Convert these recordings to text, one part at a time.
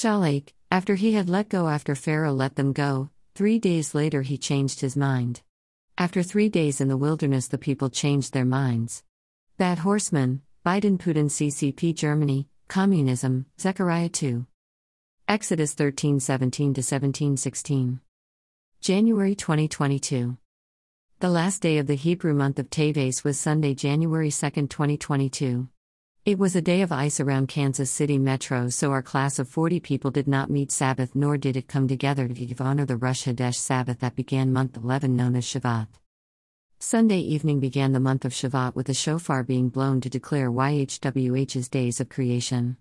Shalach, after he had let go after Pharaoh let them go, three days later he changed his mind. After three days in the wilderness, the people changed their minds. Bad Horseman, Biden Putin CCP Germany, Communism, Zechariah 2. Exodus 13 17 17 16. January 2022. The last day of the Hebrew month of Teves was Sunday, January 2, 2022. It was a day of ice around Kansas City Metro, so our class of 40 people did not meet Sabbath nor did it come together to give honor the Rosh Hadesh Sabbath that began month 11 known as Shavat. Sunday evening began the month of Shavat with a shofar being blown to declare YHWH's days of creation.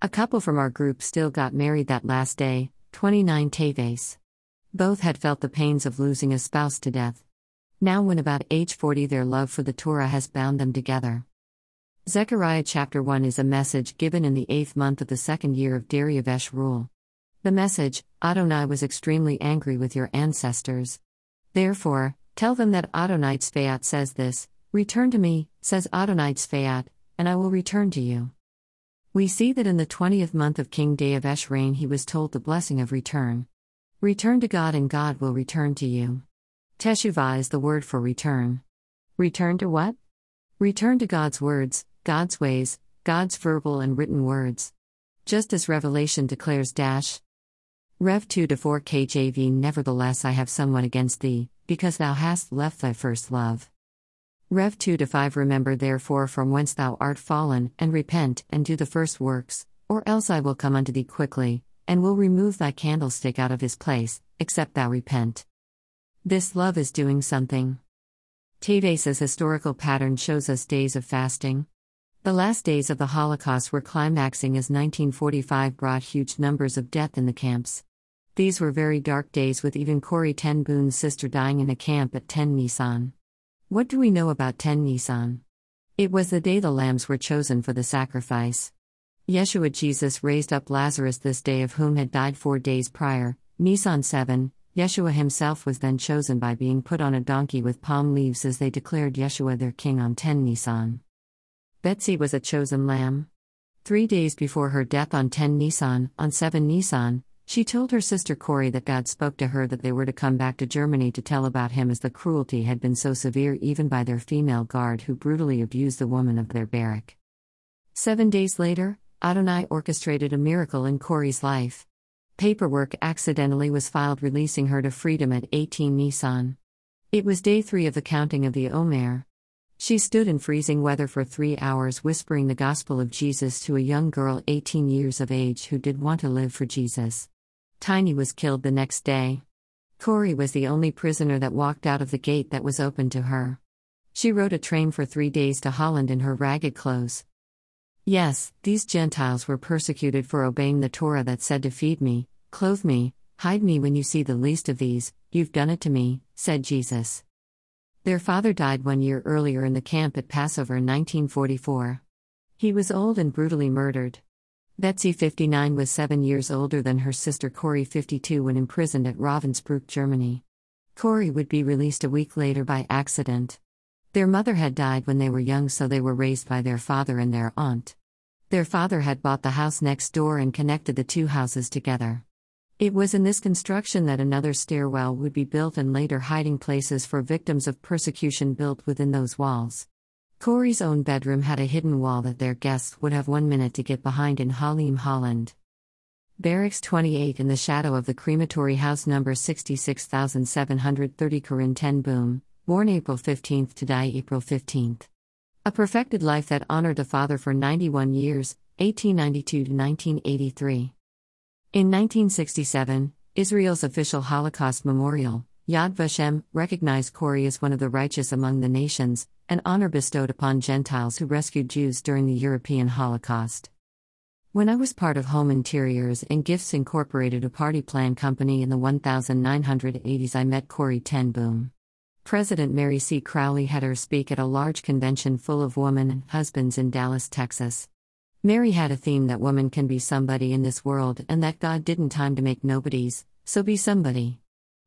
A couple from our group still got married that last day, 29 Teves. Both had felt the pains of losing a spouse to death. Now, when about age 40, their love for the Torah has bound them together. Zechariah chapter 1 is a message given in the eighth month of the second year of Darius rule. The message Adonai was extremely angry with your ancestors. Therefore, tell them that Adonai Tzvaot says this Return to me, says Adonai Tzvaot, and I will return to you. We see that in the 20th month of King Darius' reign, he was told the blessing of return. Return to God, and God will return to you. Teshuvah is the word for return. Return to what? Return to God's words, God's ways, God's verbal and written words. Just as Revelation declares dash. Rev 2 to 4 KJV Nevertheless I have someone against thee, because thou hast left thy first love. Rev 2 to 5 Remember therefore from whence thou art fallen, and repent, and do the first works, or else I will come unto thee quickly, and will remove thy candlestick out of his place, except thou repent. This love is doing something. Teves's historical pattern shows us days of fasting. The last days of the Holocaust were climaxing as 1945 brought huge numbers of death in the camps. These were very dark days with even Corrie Ten Boom's sister dying in a camp at 10 Nisan. What do we know about 10 Nisan? It was the day the lambs were chosen for the sacrifice. Yeshua Jesus raised up Lazarus this day of whom had died four days prior, Nisan 7, Yeshua himself was then chosen by being put on a donkey with palm leaves as they declared Yeshua their king on 10 Nisan. Betsy was a chosen lamb. Three days before her death on 10 Nisan, on 7 Nisan, she told her sister Corrie that God spoke to her that they were to come back to Germany to tell about him as the cruelty had been so severe even by their female guard who brutally abused the woman of their barrack. Seven days later, Adonai orchestrated a miracle in Corrie's life paperwork accidentally was filed releasing her to freedom at 18 Nisan. It was day three of the counting of the Omer. She stood in freezing weather for three hours whispering the gospel of Jesus to a young girl 18 years of age who did want to live for Jesus. Tiny was killed the next day. Corrie was the only prisoner that walked out of the gate that was open to her. She rode a train for three days to Holland in her ragged clothes. Yes, these Gentiles were persecuted for obeying the Torah that said to feed me, clothe me, hide me when you see the least of these, you've done it to me, said Jesus. Their father died one year earlier in the camp at Passover in 1944. He was old and brutally murdered. Betsy, 59, was seven years older than her sister Corrie, 52, when imprisoned at Ravensbrück, Germany. Corrie would be released a week later by accident. Their mother had died when they were young, so they were raised by their father and their aunt. Their father had bought the house next door and connected the two houses together. It was in this construction that another stairwell would be built and later hiding places for victims of persecution built within those walls. Corrie's own bedroom had a hidden wall that their guests would have one minute to get behind in Haarlem, Holland. Barracks 28 in the shadow of the crematory house number 66730 Corinne Ten Boom, born April 15 to die April 15. A perfected life that honored the father for 91 years, 1892 to 1983. In 1967, Israel's official Holocaust memorial, Yad Vashem, recognized Corrie as one of the righteous among the nations, an honor bestowed upon Gentiles who rescued Jews during the European Holocaust. When I was part of Home Interiors and Gifts Incorporated, a party plan company in the 1980s, I met Corrie Ten Boom. President Mary C. Crowley had her speak at a large convention full of women and husbands in Dallas, Texas. Mary had a theme that woman can be somebody in this world and that God didn't time to make nobodies, so be somebody.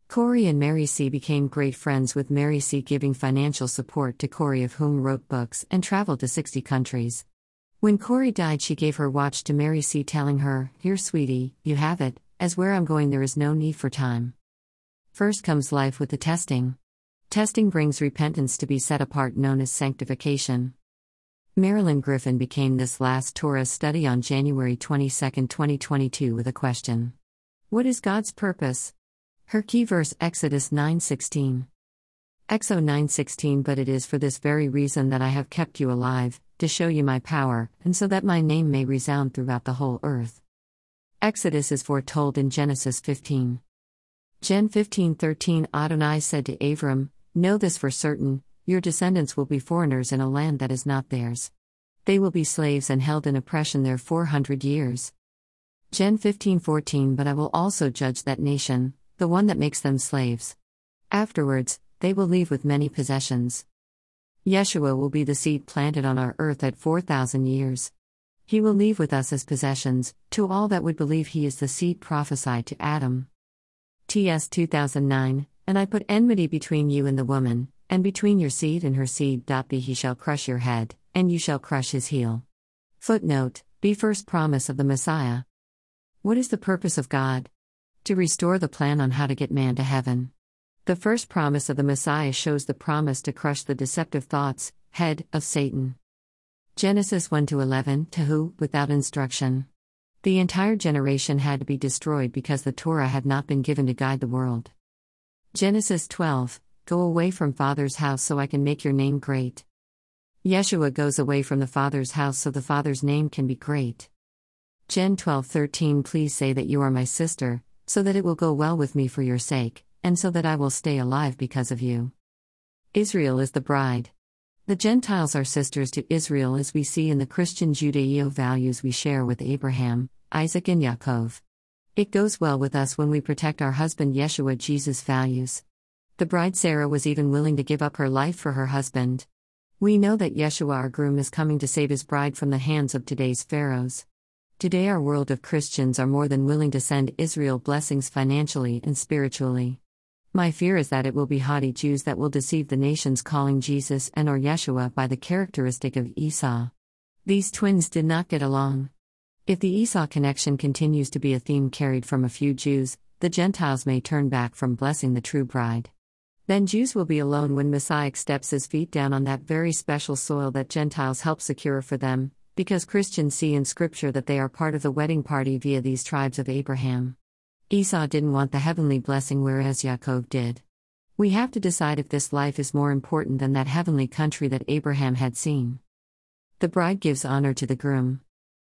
Corrie and Mary C. became great friends with Mary C. giving financial support to Corrie, of whom wrote books and traveled to 60 countries. When Corrie died, she gave her watch to Mary C., telling her, Here, sweetie, you have it, as where I'm going there is no need for time. First comes life with the testing. Testing brings repentance to be set apart, known as sanctification. Marilyn Griffin became this last Torah study on January 22, 2022 with a question. What is God's purpose? Her key verse Exodus 9:16. Exo 9:16 But it is for this very reason that I have kept you alive, to show you my power, and so that my name may resound throughout the whole earth. Exodus is foretold in Genesis 15. Gen 15:13 Adonai said to Abram, Know this for certain, your descendants will be foreigners in a land that is not theirs. They will be slaves and held in oppression there 400 years. Gen 15:14 But I will also judge that nation, the one that makes them slaves. Afterwards, they will leave with many possessions. Yeshua will be the seed planted on our earth at 4,000 years. He will leave with us as possessions, to all that would believe he is the seed prophesied to Adam. TS 2009 And I put enmity between you and the woman, and between your seed and her seed. Be he shall crush your head, and you shall crush his heel. Footnote Be first promise of the Messiah. What is the purpose of God? To restore the plan on how to get man to heaven. The first promise of the Messiah shows the promise to crush the deceptive thoughts, head, of Satan. Genesis 1 11, Tahu, without instruction. The entire generation had to be destroyed because the Torah had not been given to guide the world. Genesis 12, Go away from Father's house so I can make your name great. Yeshua goes away from the Father's house so the Father's name can be great. Gen 12:13 Please say that you are my sister, so that it will go well with me for your sake, and so that I will stay alive because of you. Israel is the bride. The Gentiles are sisters to Israel as we see in the Christian Judeo values we share with Abraham, Isaac, and Yaakov. It goes well with us when we protect our husband Yeshua Jesus' values. The bride Sarah was even willing to give up her life for her husband. We know that Yeshua, our groom, is coming to save his bride from the hands of today's pharaohs. Today, our world of Christians are more than willing to send Israel blessings financially and spiritually. My fear is that it will be haughty Jews that will deceive the nations calling Jesus and or Yeshua by the characteristic of Esau. These twins did not get along. If the Esau connection continues to be a theme carried from a few Jews, the Gentiles may turn back from blessing the true bride. Then Jews will be alone when Messiah steps his feet down on that very special soil that Gentiles help secure for them, because Christians see in Scripture that they are part of the wedding party via these tribes of Abraham. Esau didn't want the heavenly blessing, whereas Yaakov did. We have to decide if this life is more important than that heavenly country that Abraham had seen. The bride gives honor to the groom.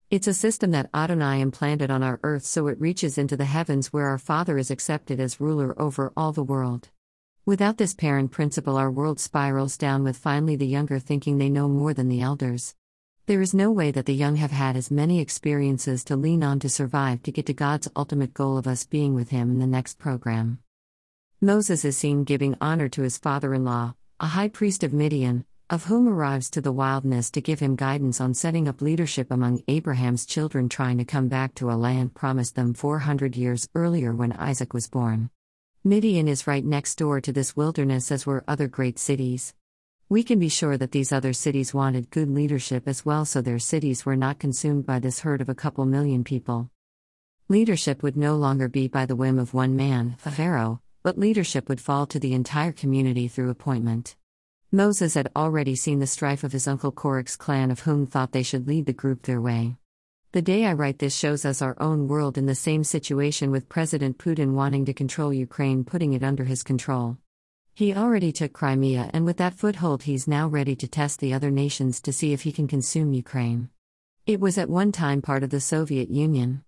It's a system that Adonai implanted on our earth so it reaches into the heavens where our Father is accepted as ruler over all the world. Without this parent principle, our world spirals down with finally the younger thinking they know more than the elders. There is no way that the young have had as many experiences to lean on to survive to get to God's ultimate goal of us being with Him in the next program. Moses is seen giving honor to his father in law, a high priest of Midian, of whom arrives to the wilderness to give him guidance on setting up leadership among Abraham's children trying to come back to a land promised them 400 years earlier when Isaac was born. Midian is right next door to this wilderness, as were other great cities. We can be sure that these other cities wanted good leadership as well, so their cities were not consumed by this herd of a couple million people. Leadership would no longer be by the whim of one man, Pharaoh, but leadership would fall to the entire community through appointment. Moses had already seen the strife of his uncle Korach's clan, of whom thought they should lead the group their way. The day I write this shows us our own world in the same situation with President Putin wanting to control Ukraine, putting it under his control. He already took Crimea, and with that foothold, he's now ready to test the other nations to see if he can consume Ukraine. It was at one time part of the Soviet Union.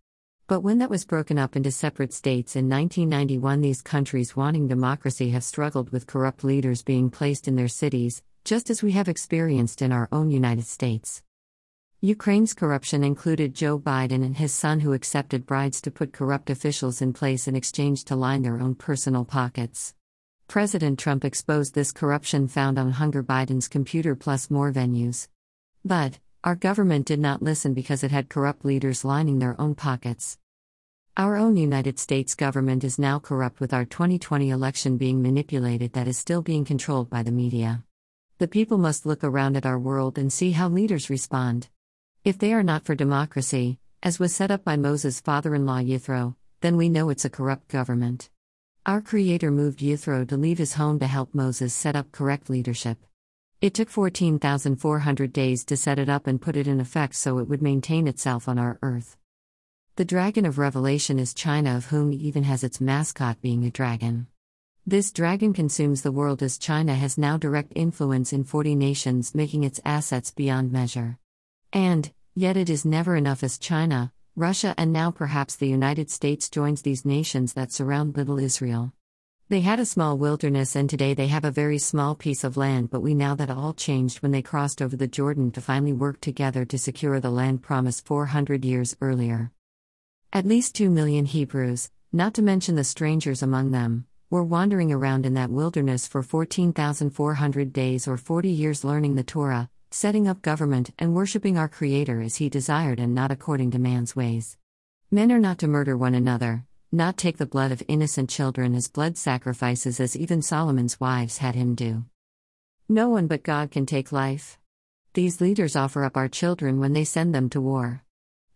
But when that was broken up into separate states in 1991, these countries wanting democracy have struggled with corrupt leaders being placed in their cities, just as we have experienced in our own United States. Ukraine's corruption included Joe Biden and his son, who accepted bribes to put corrupt officials in place in exchange to line their own personal pockets. President Trump exposed this corruption found on Hunter Biden's computer plus more venues. But, our government did not listen because it had corrupt leaders lining their own pockets. Our own United States government is now corrupt with our 2020 election being manipulated, that is still being controlled by the media. The people must look around at our world and see how leaders respond. If they are not for democracy, as was set up by Moses' father in law Yithro, then we know it's a corrupt government. Our Creator moved Yithro to leave his home to help Moses set up correct leadership. It took 14,400 days to set it up and put it in effect so it would maintain itself on our earth. The dragon of Revelation is China, of whom even has its mascot being a dragon. This dragon consumes the world as China has now direct influence in 40 nations, making its assets beyond measure. And, yet it is never enough as China, Russia, and now perhaps the United States joins these nations that surround little Israel. They had a small wilderness and today they have a very small piece of land, but we know that all changed when they crossed over the Jordan to finally work together to secure the land promised 400 years earlier. At least 2 million Hebrews, not to mention the strangers among them, were wandering around in that wilderness for 14,400 days or 40 years learning the Torah, setting up government, and worshipping our Creator as He desired and not according to man's ways. Men are not to murder one another, not take the blood of innocent children as blood sacrifices, as even Solomon's wives had him do. No one but God can take life. These leaders offer up our children when they send them to war.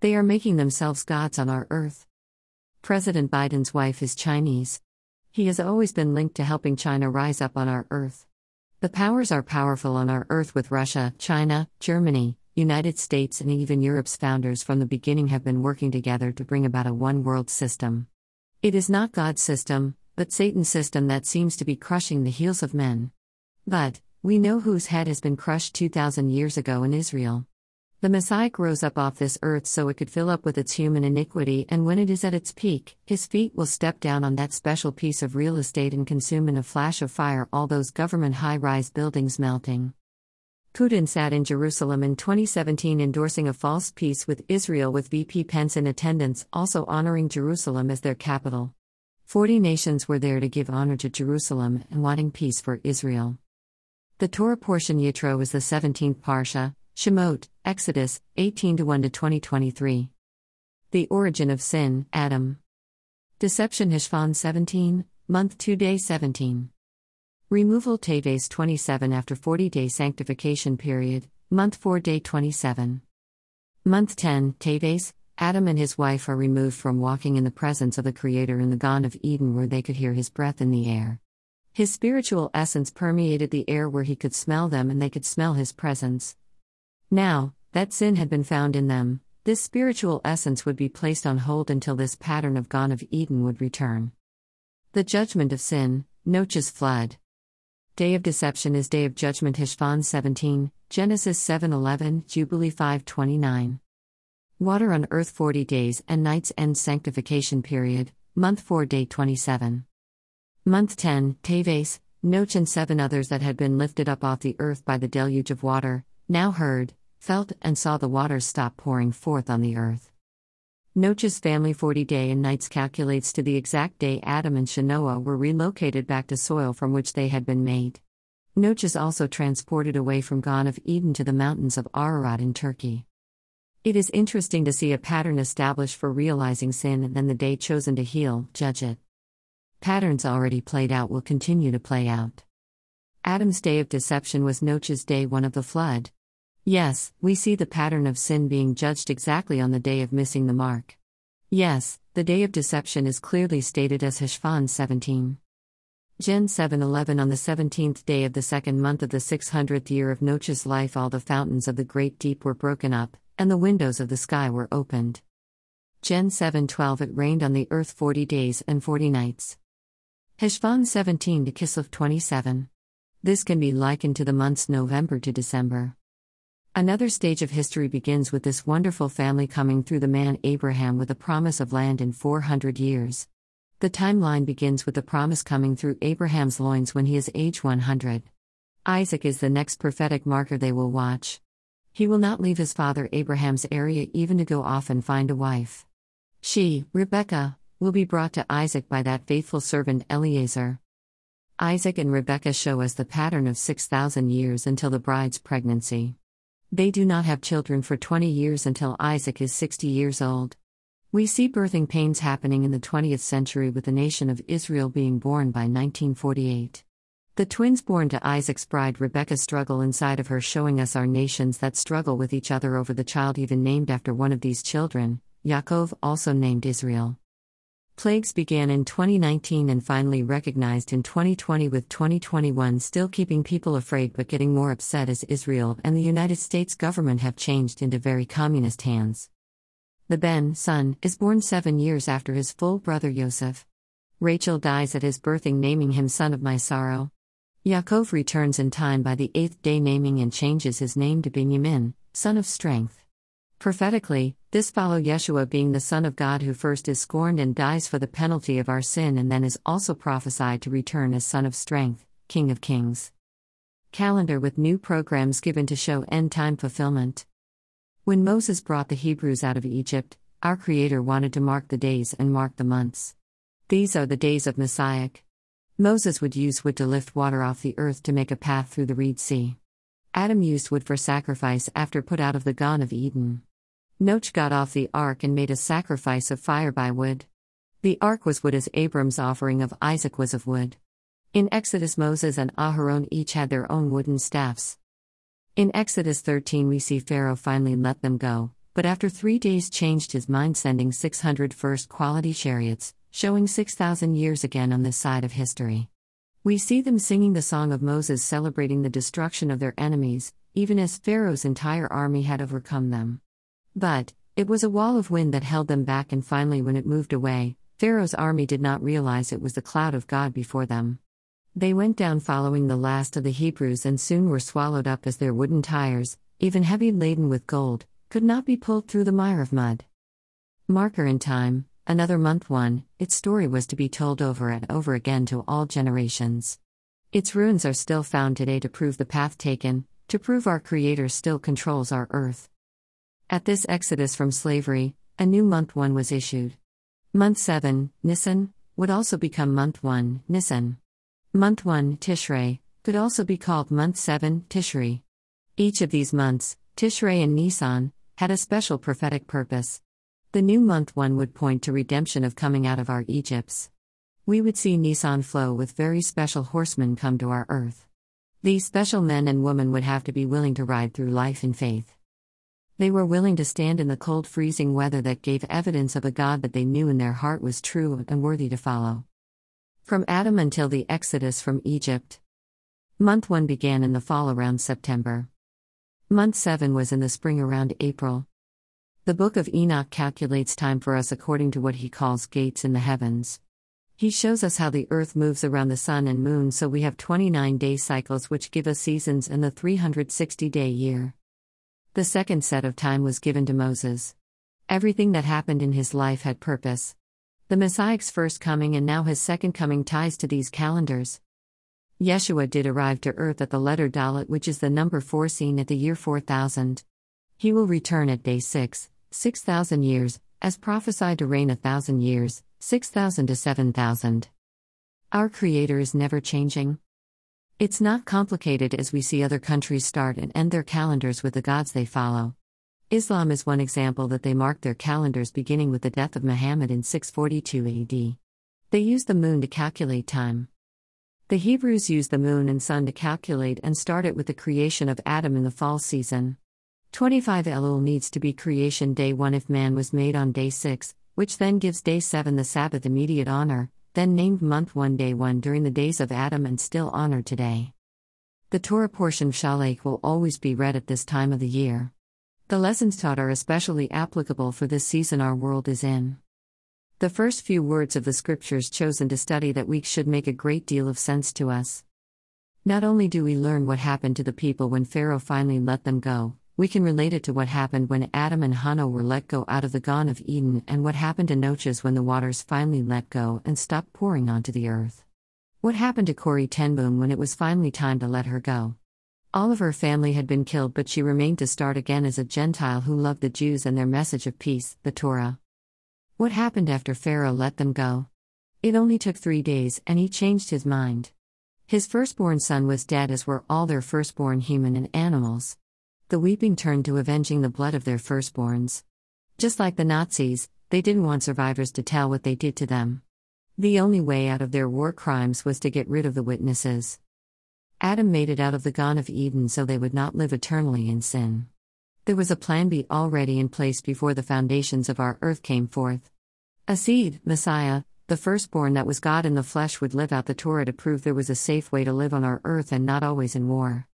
They are making themselves gods on our earth. President Biden's wife is Chinese. He has always been linked to helping China rise up on our earth. The powers are powerful on our earth with Russia, China, Germany, United States, and even Europe's founders from the beginning have been working together to bring about a one world system. It is not God's system, but Satan's system that seems to be crushing the heels of men. But, we know whose head has been crushed 2,000 years ago in Israel. The Messiah rose up off this earth so it could fill up with its human iniquity, and when it is at its peak, his feet will step down on that special piece of real estate and consume in a flash of fire all those government high rise buildings melting. Putin sat in Jerusalem in 2017 endorsing a false peace with Israel with VP Pence in attendance, also honoring Jerusalem as their capital. 40 nations were there to give honor to Jerusalem and wanting peace for Israel. The Torah portion Yitro is the 17th Parsha, Shemot, Exodus, 18 1 to 2023. The origin of sin, Adam. Deception Heshvan 17, month 2 day 17. Removal Teves 27 after 40 day sanctification period, month 4 day 27. Month 10, Teves, Adam and his wife are removed from walking in the presence of the Creator in the Garden of Eden where they could hear his breath in the air. His spiritual essence permeated the air where he could smell them and they could smell his presence. Now, that sin had been found in them, this spiritual essence would be placed on hold until this pattern of Garden of Eden would return. The judgment of sin, Noach's flood. Day of Deception is Day of Judgment Heshvan 17, Genesis 7:11, Jubilee 5:29. Water on earth 40 days and nights end sanctification period, month 4 day 27. Month 10, Teves, Noach and seven others that had been lifted up off the earth by the deluge of water, now heard, felt, and saw the waters stop pouring forth on the earth. Noach's family 40 day and nights calculates to the exact day Adam and Shanoah were relocated back to soil from which they had been made. Noach is also transported away from Gan of Eden to the mountains of Ararat in Turkey. It is interesting to see a pattern established for realizing sin and then the day chosen to heal, judge it. Patterns already played out will continue to play out. Adam's day of deception was Noach's day one of the flood. Yes, we see the pattern of sin being judged exactly on the day of missing the mark. Yes, the day of deception is clearly stated as Heshvan 17. Gen 711 On the 17th day of the second month of the 600th year of Noach's life, all the fountains of the great deep were broken up, and the windows of the sky were opened. Gen 712 It rained on the earth 40 days and 40 nights. Heshvan 17 to Kislev 27. This can be likened to the months November to December. Another stage of history begins with this wonderful family coming through the man Abraham with a promise of land in 400 years. The timeline begins with the promise coming through Abraham's loins when he is age 100. Isaac is the next prophetic marker they will watch. He will not leave his father Abraham's area even to go off and find a wife. She, Rebekah, will be brought to Isaac by that faithful servant Eliezer. Isaac and Rebekah show us the pattern of 6,000 years until the bride's pregnancy. They do not have children for 20 years until Isaac is 60 years old. We see birthing pains happening in the 20th century with the nation of Israel being born by 1948. The twins born to Isaac's bride Rebecca struggle inside of her, showing us our nations that struggle with each other over the child even named after one of these children, Yaakov, also named Israel. Plagues began in 2019 and finally recognized in 2020, with 2021 still keeping people afraid but getting more upset as Israel and the United States government have changed into very communist hands. The Ben, son, is born seven years after his full brother Yosef. Rachel dies at his birthing, naming him son of my sorrow. Yaakov returns in time by the eighth day, naming and changes his name to Benjamin, son of strength. Prophetically, this follow Yeshua being the Son of God who first is scorned and dies for the penalty of our sin and then is also prophesied to return as Son of Strength, King of Kings. Calendar with new programs given to show end time fulfillment. When Moses brought the Hebrews out of Egypt, our Creator wanted to mark the days and mark the months. These are the days of Messiah. Moses would use wood to lift water off the earth to make a path through the Reed Sea. Adam used wood for sacrifice after put out of the Garden of Eden. Noach got off the ark and made a sacrifice of fire by wood. The ark was wood as Abram's offering of Isaac was of wood. In Exodus, Moses and Aharon each had their own wooden staffs. In Exodus 13, we see Pharaoh finally let them go, but after three days changed his mind, sending 600 first quality chariots, showing 6,000 years again on this side of history. We see them singing the song of Moses, celebrating the destruction of their enemies, even as Pharaoh's entire army had overcome them. But, it was a wall of wind that held them back, and finally, when it moved away, Pharaoh's army did not realize it was the cloud of God before them. They went down following the last of the Hebrews and soon were swallowed up as their wooden tires, even heavy laden with gold, could not be pulled through the mire of mud. Marker in time, another month one, its story was to be told over and over again to all generations. Its ruins are still found today to prove the path taken, to prove our Creator still controls our earth. At this exodus from slavery, a new month 1 was issued. Month 7, Nisan, would also become month 1, Nisan. Month 1, Tishrei, could also be called month 7, Tishri. Each of these months, Tishrei and Nisan, had a special prophetic purpose. The new month 1 would point to redemption of coming out of our Egypts. We would see Nisan flow with very special horsemen come to our earth. These special men and women would have to be willing to ride through life in faith. They were willing to stand in the cold, freezing weather that gave evidence of a God that they knew in their heart was true and worthy to follow. From Adam until the Exodus from Egypt. Month 1 began in the fall around September. Month 7 was in the spring around April. The book of Enoch calculates time for us according to what he calls gates in the heavens. He shows us how the earth moves around the sun and moon, so we have 29 day cycles which give us seasons in the 360 day year. The second set of time was given to Moses. Everything that happened in his life had purpose. The Messiah's first coming and now his second coming ties to these calendars. Yeshua did arrive to earth at the letter Dalet, which is the number foreseen at the year 4000. He will return at day 6, 6,000 years, as prophesied to reign a thousand years, 6,000 to 7,000. Our Creator is never changing. It's not complicated as we see other countries start and end their calendars with the gods they follow. Islam is one example that they mark their calendars beginning with the death of Muhammad in 642 AD. They use the moon to calculate time. The Hebrews use the moon and sun to calculate and start it with the creation of Adam in the fall season. 25 Elul needs to be creation day 1 if man was made on day 6, which then gives day 7 the Sabbath immediate honor, then named month 1 day 1 during the days of Adam and still honored today. The Torah portion Shalach will always be read at this time of the year. The lessons taught are especially applicable for this season our world is in. The first few words of the scriptures chosen to study that week should make a great deal of sense to us. Not only do we learn what happened to the people when Pharaoh finally let them go, we can relate it to what happened when Adam and Hannah were let go out of the Garden of Eden and what happened to Noches when the waters finally let go and stopped pouring onto the earth. What happened to Corrie ten Boom when it was finally time to let her go? All of her family had been killed, but she remained to start again as a Gentile who loved the Jews and their message of peace, the Torah. What happened after Pharaoh let them go? It only took three days, and he changed his mind. His firstborn son was dead, as were all their firstborn human and animals the weeping turned to avenging the blood of their firstborns. Just like the Nazis, they didn't want survivors to tell what they did to them. The only way out of their war crimes was to get rid of the witnesses. Adam made it out of the Garden of Eden so they would not live eternally in sin. There was a plan B already in place before the foundations of our earth came forth. A seed, Messiah, the firstborn that was God in the flesh, would live out the Torah to prove there was a safe way to live on our earth and not always in war.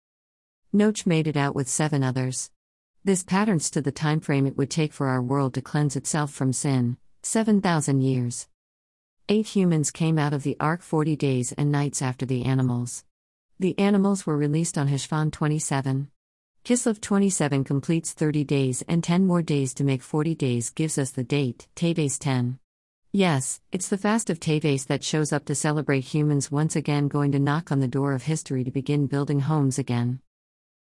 Noach made it out with seven others. This patterns to the time frame it would take for our world to cleanse itself from sin 7,000 years. Eight humans came out of the ark 40 days and nights after the animals. The animals were released on Heshvan 27. Kislev 27 completes 30 days and 10 more days to make 40 days gives us the date, Teves 10. Yes, it's the fast of Teves that shows up to celebrate humans once again going to knock on the door of history to begin building homes again.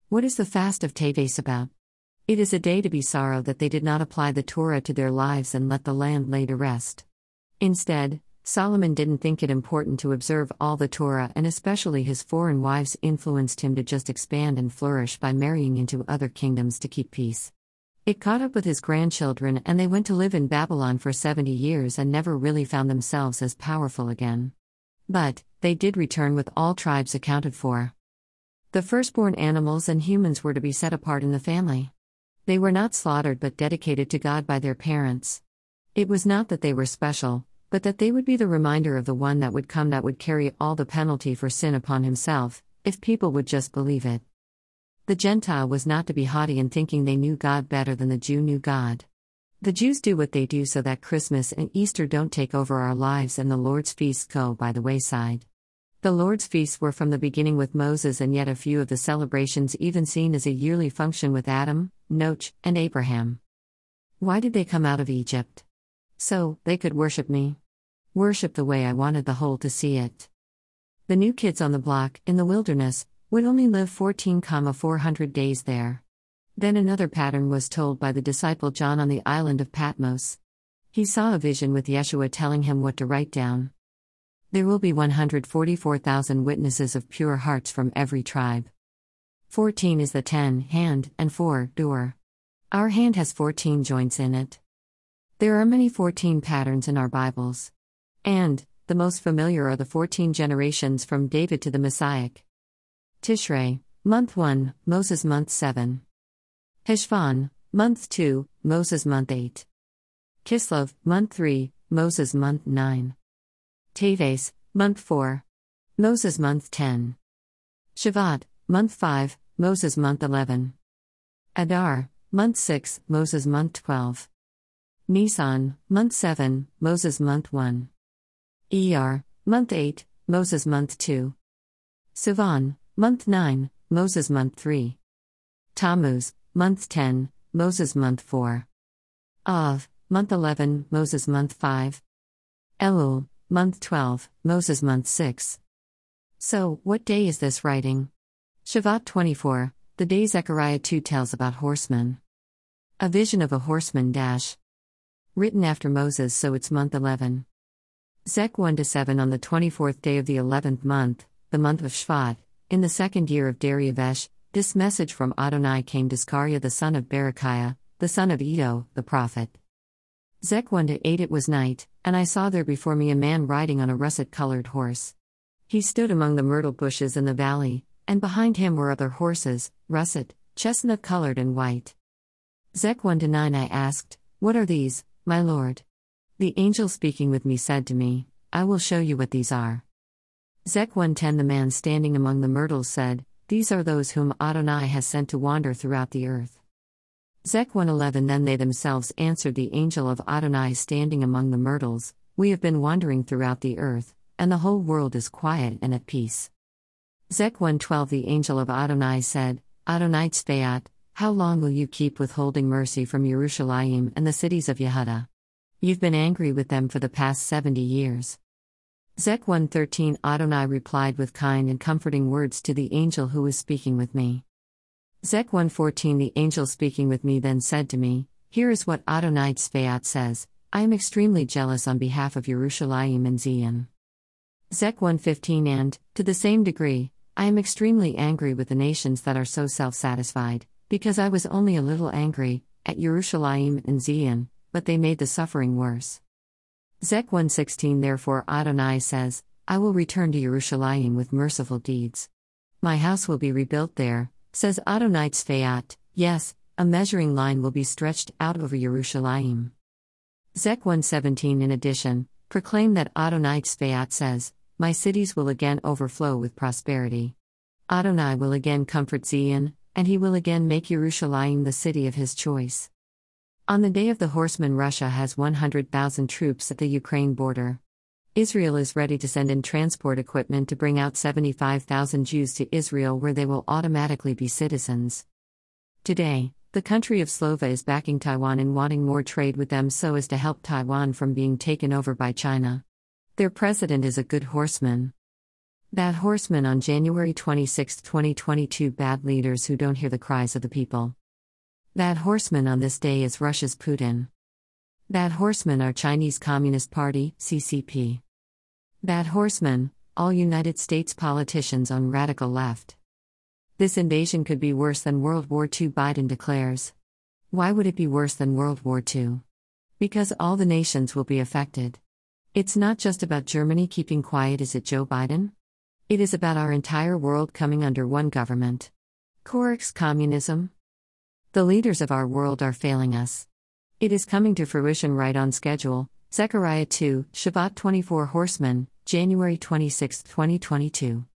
What is the fast of Teves about? It is a day to be sorrow that they did not apply the Torah to their lives and let the land lay to rest. Instead, Solomon didn't think it important to observe all the Torah, and especially his foreign wives influenced him to just expand and flourish by marrying into other kingdoms to keep peace. It caught up with his grandchildren, and they went to live in Babylon for 70 years and never really found themselves as powerful again. But, they did return with all tribes accounted for. The firstborn animals and humans were to be set apart in the family. They were not slaughtered but dedicated to God by their parents. It was not that they were special, but that they would be the reminder of the one that would come that would carry all the penalty for sin upon himself, if people would just believe it. The Gentile was not to be haughty in thinking they knew God better than the Jew knew God. The Jews do what they do so that Christmas and Easter don't take over our lives and the Lord's feasts go by the wayside. The Lord's feasts were from the beginning with Moses, and yet a few of the celebrations even seen as a yearly function with Adam, Noach, and Abraham. Why did they come out of Egypt? So, they could worship me. Worship the way I wanted the whole to see it. The new kids on the block, in the wilderness, would only live 14, 400 days there. Then another pattern was told by the disciple John on the island of Patmos. He saw a vision with Yeshua telling him what to write down. There will be 144,000 witnesses of pure hearts from every tribe. 14 is the 10, hand, and 4, door. Our hand has 14 joints in it. There are many 14 patterns in our Bibles. And, the most familiar are the 14 generations from David to the Messiah. Tishrei, month 1, Moses month 7. Heshvan, month 2, Moses month 8. Kislev, month 3, Moses month 9. Teves, month 4. Moses month 10. Shavat, month 5, Moses month 11. Adar, month 6, Moses month 12. Nisan, month 7, Moses month 1. Iyar, month 8, Moses month 2. Sivan, month 9, Moses month 3. Tammuz, month 10, Moses month 4. Av, month 11, Moses month 5. Elul, month 12, Moses month 6. So, what day is this writing? Shavat 24, the day Zechariah 2 tells about horsemen. A vision of a horseman dash. Written after Moses, so it's month 11. Zech 1 to 7 On the 24th day of the 11th month, the month of Shvat, in the second year of Darius, this message from Adonai came to Zechariah the son of Berechiah, the son of Iddo, the prophet. Zech 1 8 It was night, and I saw there before me a man riding on a russet colored horse. He stood among the myrtle bushes in the valley, and behind him were other horses, russet, chestnut colored, and white. Zech 1 9 I asked, What are these, my Lord. The angel speaking with me said to me, I will show you what these are. Zech 110 The man standing among the myrtles said, These are those whom Adonai has sent to wander throughout the earth. Zech 111 Then they themselves answered the angel of Adonai standing among the myrtles, We have been wandering throughout the earth, and the whole world is quiet and at peace. Zech 112 The angel of Adonai said, Adonai Tzvaot, how long will you keep withholding mercy from Yerushalayim and the cities of Yehuda? You've been angry with them for the past 70 years. Zech 113 Adonai replied with kind and comforting words to the angel who was speaking with me. Zech 114 The angel speaking with me then said to me, Here is what Adonai Tzvaot says I am extremely jealous on behalf of Yerushalayim and Zion. Zech 115 And, to the same degree, I am extremely angry with the nations that are so self satisfied, because I was only a little angry at Yerushalayim and Zion, but they made the suffering worse. Zech 116 Therefore Adonai says, I will return to Yerushalayim with merciful deeds. My house will be rebuilt there, says Adonai Tzvaot. Yes, a measuring line will be stretched out over Yerushalayim. Zech 117 in addition, proclaim that Adonai Tzvaot says, My cities will again overflow with prosperity. Adonai will again comfort Zion, and he will again make Yerushalayim the city of his choice. On the day of the horseman, Russia has 100,000 troops at the Ukraine border. Israel is ready to send in transport equipment to bring out 75,000 Jews to Israel, where they will automatically be citizens. Today, the country of Slova is backing Taiwan in wanting more trade with them so as to help Taiwan from being taken over by China. Their president is a good horseman. Bad horsemen on January 26, 2022 Bad leaders who don't hear the cries of the people. Bad horseman on this day is Russia's Putin. Bad horsemen are Chinese Communist Party, CCP. Bad horsemen, all United States politicians on radical left. This invasion could be worse than World War II, Biden declares. Why would it be worse than World War II? Because all the nations will be affected. It's not just about Germany keeping quiet, is it, Joe Biden? It is about our entire world coming under one government. Corix communism? The leaders of our world are failing us. It is coming to fruition right on schedule. Zechariah 2, Shavat 24 Horsemen, January 26, 2022.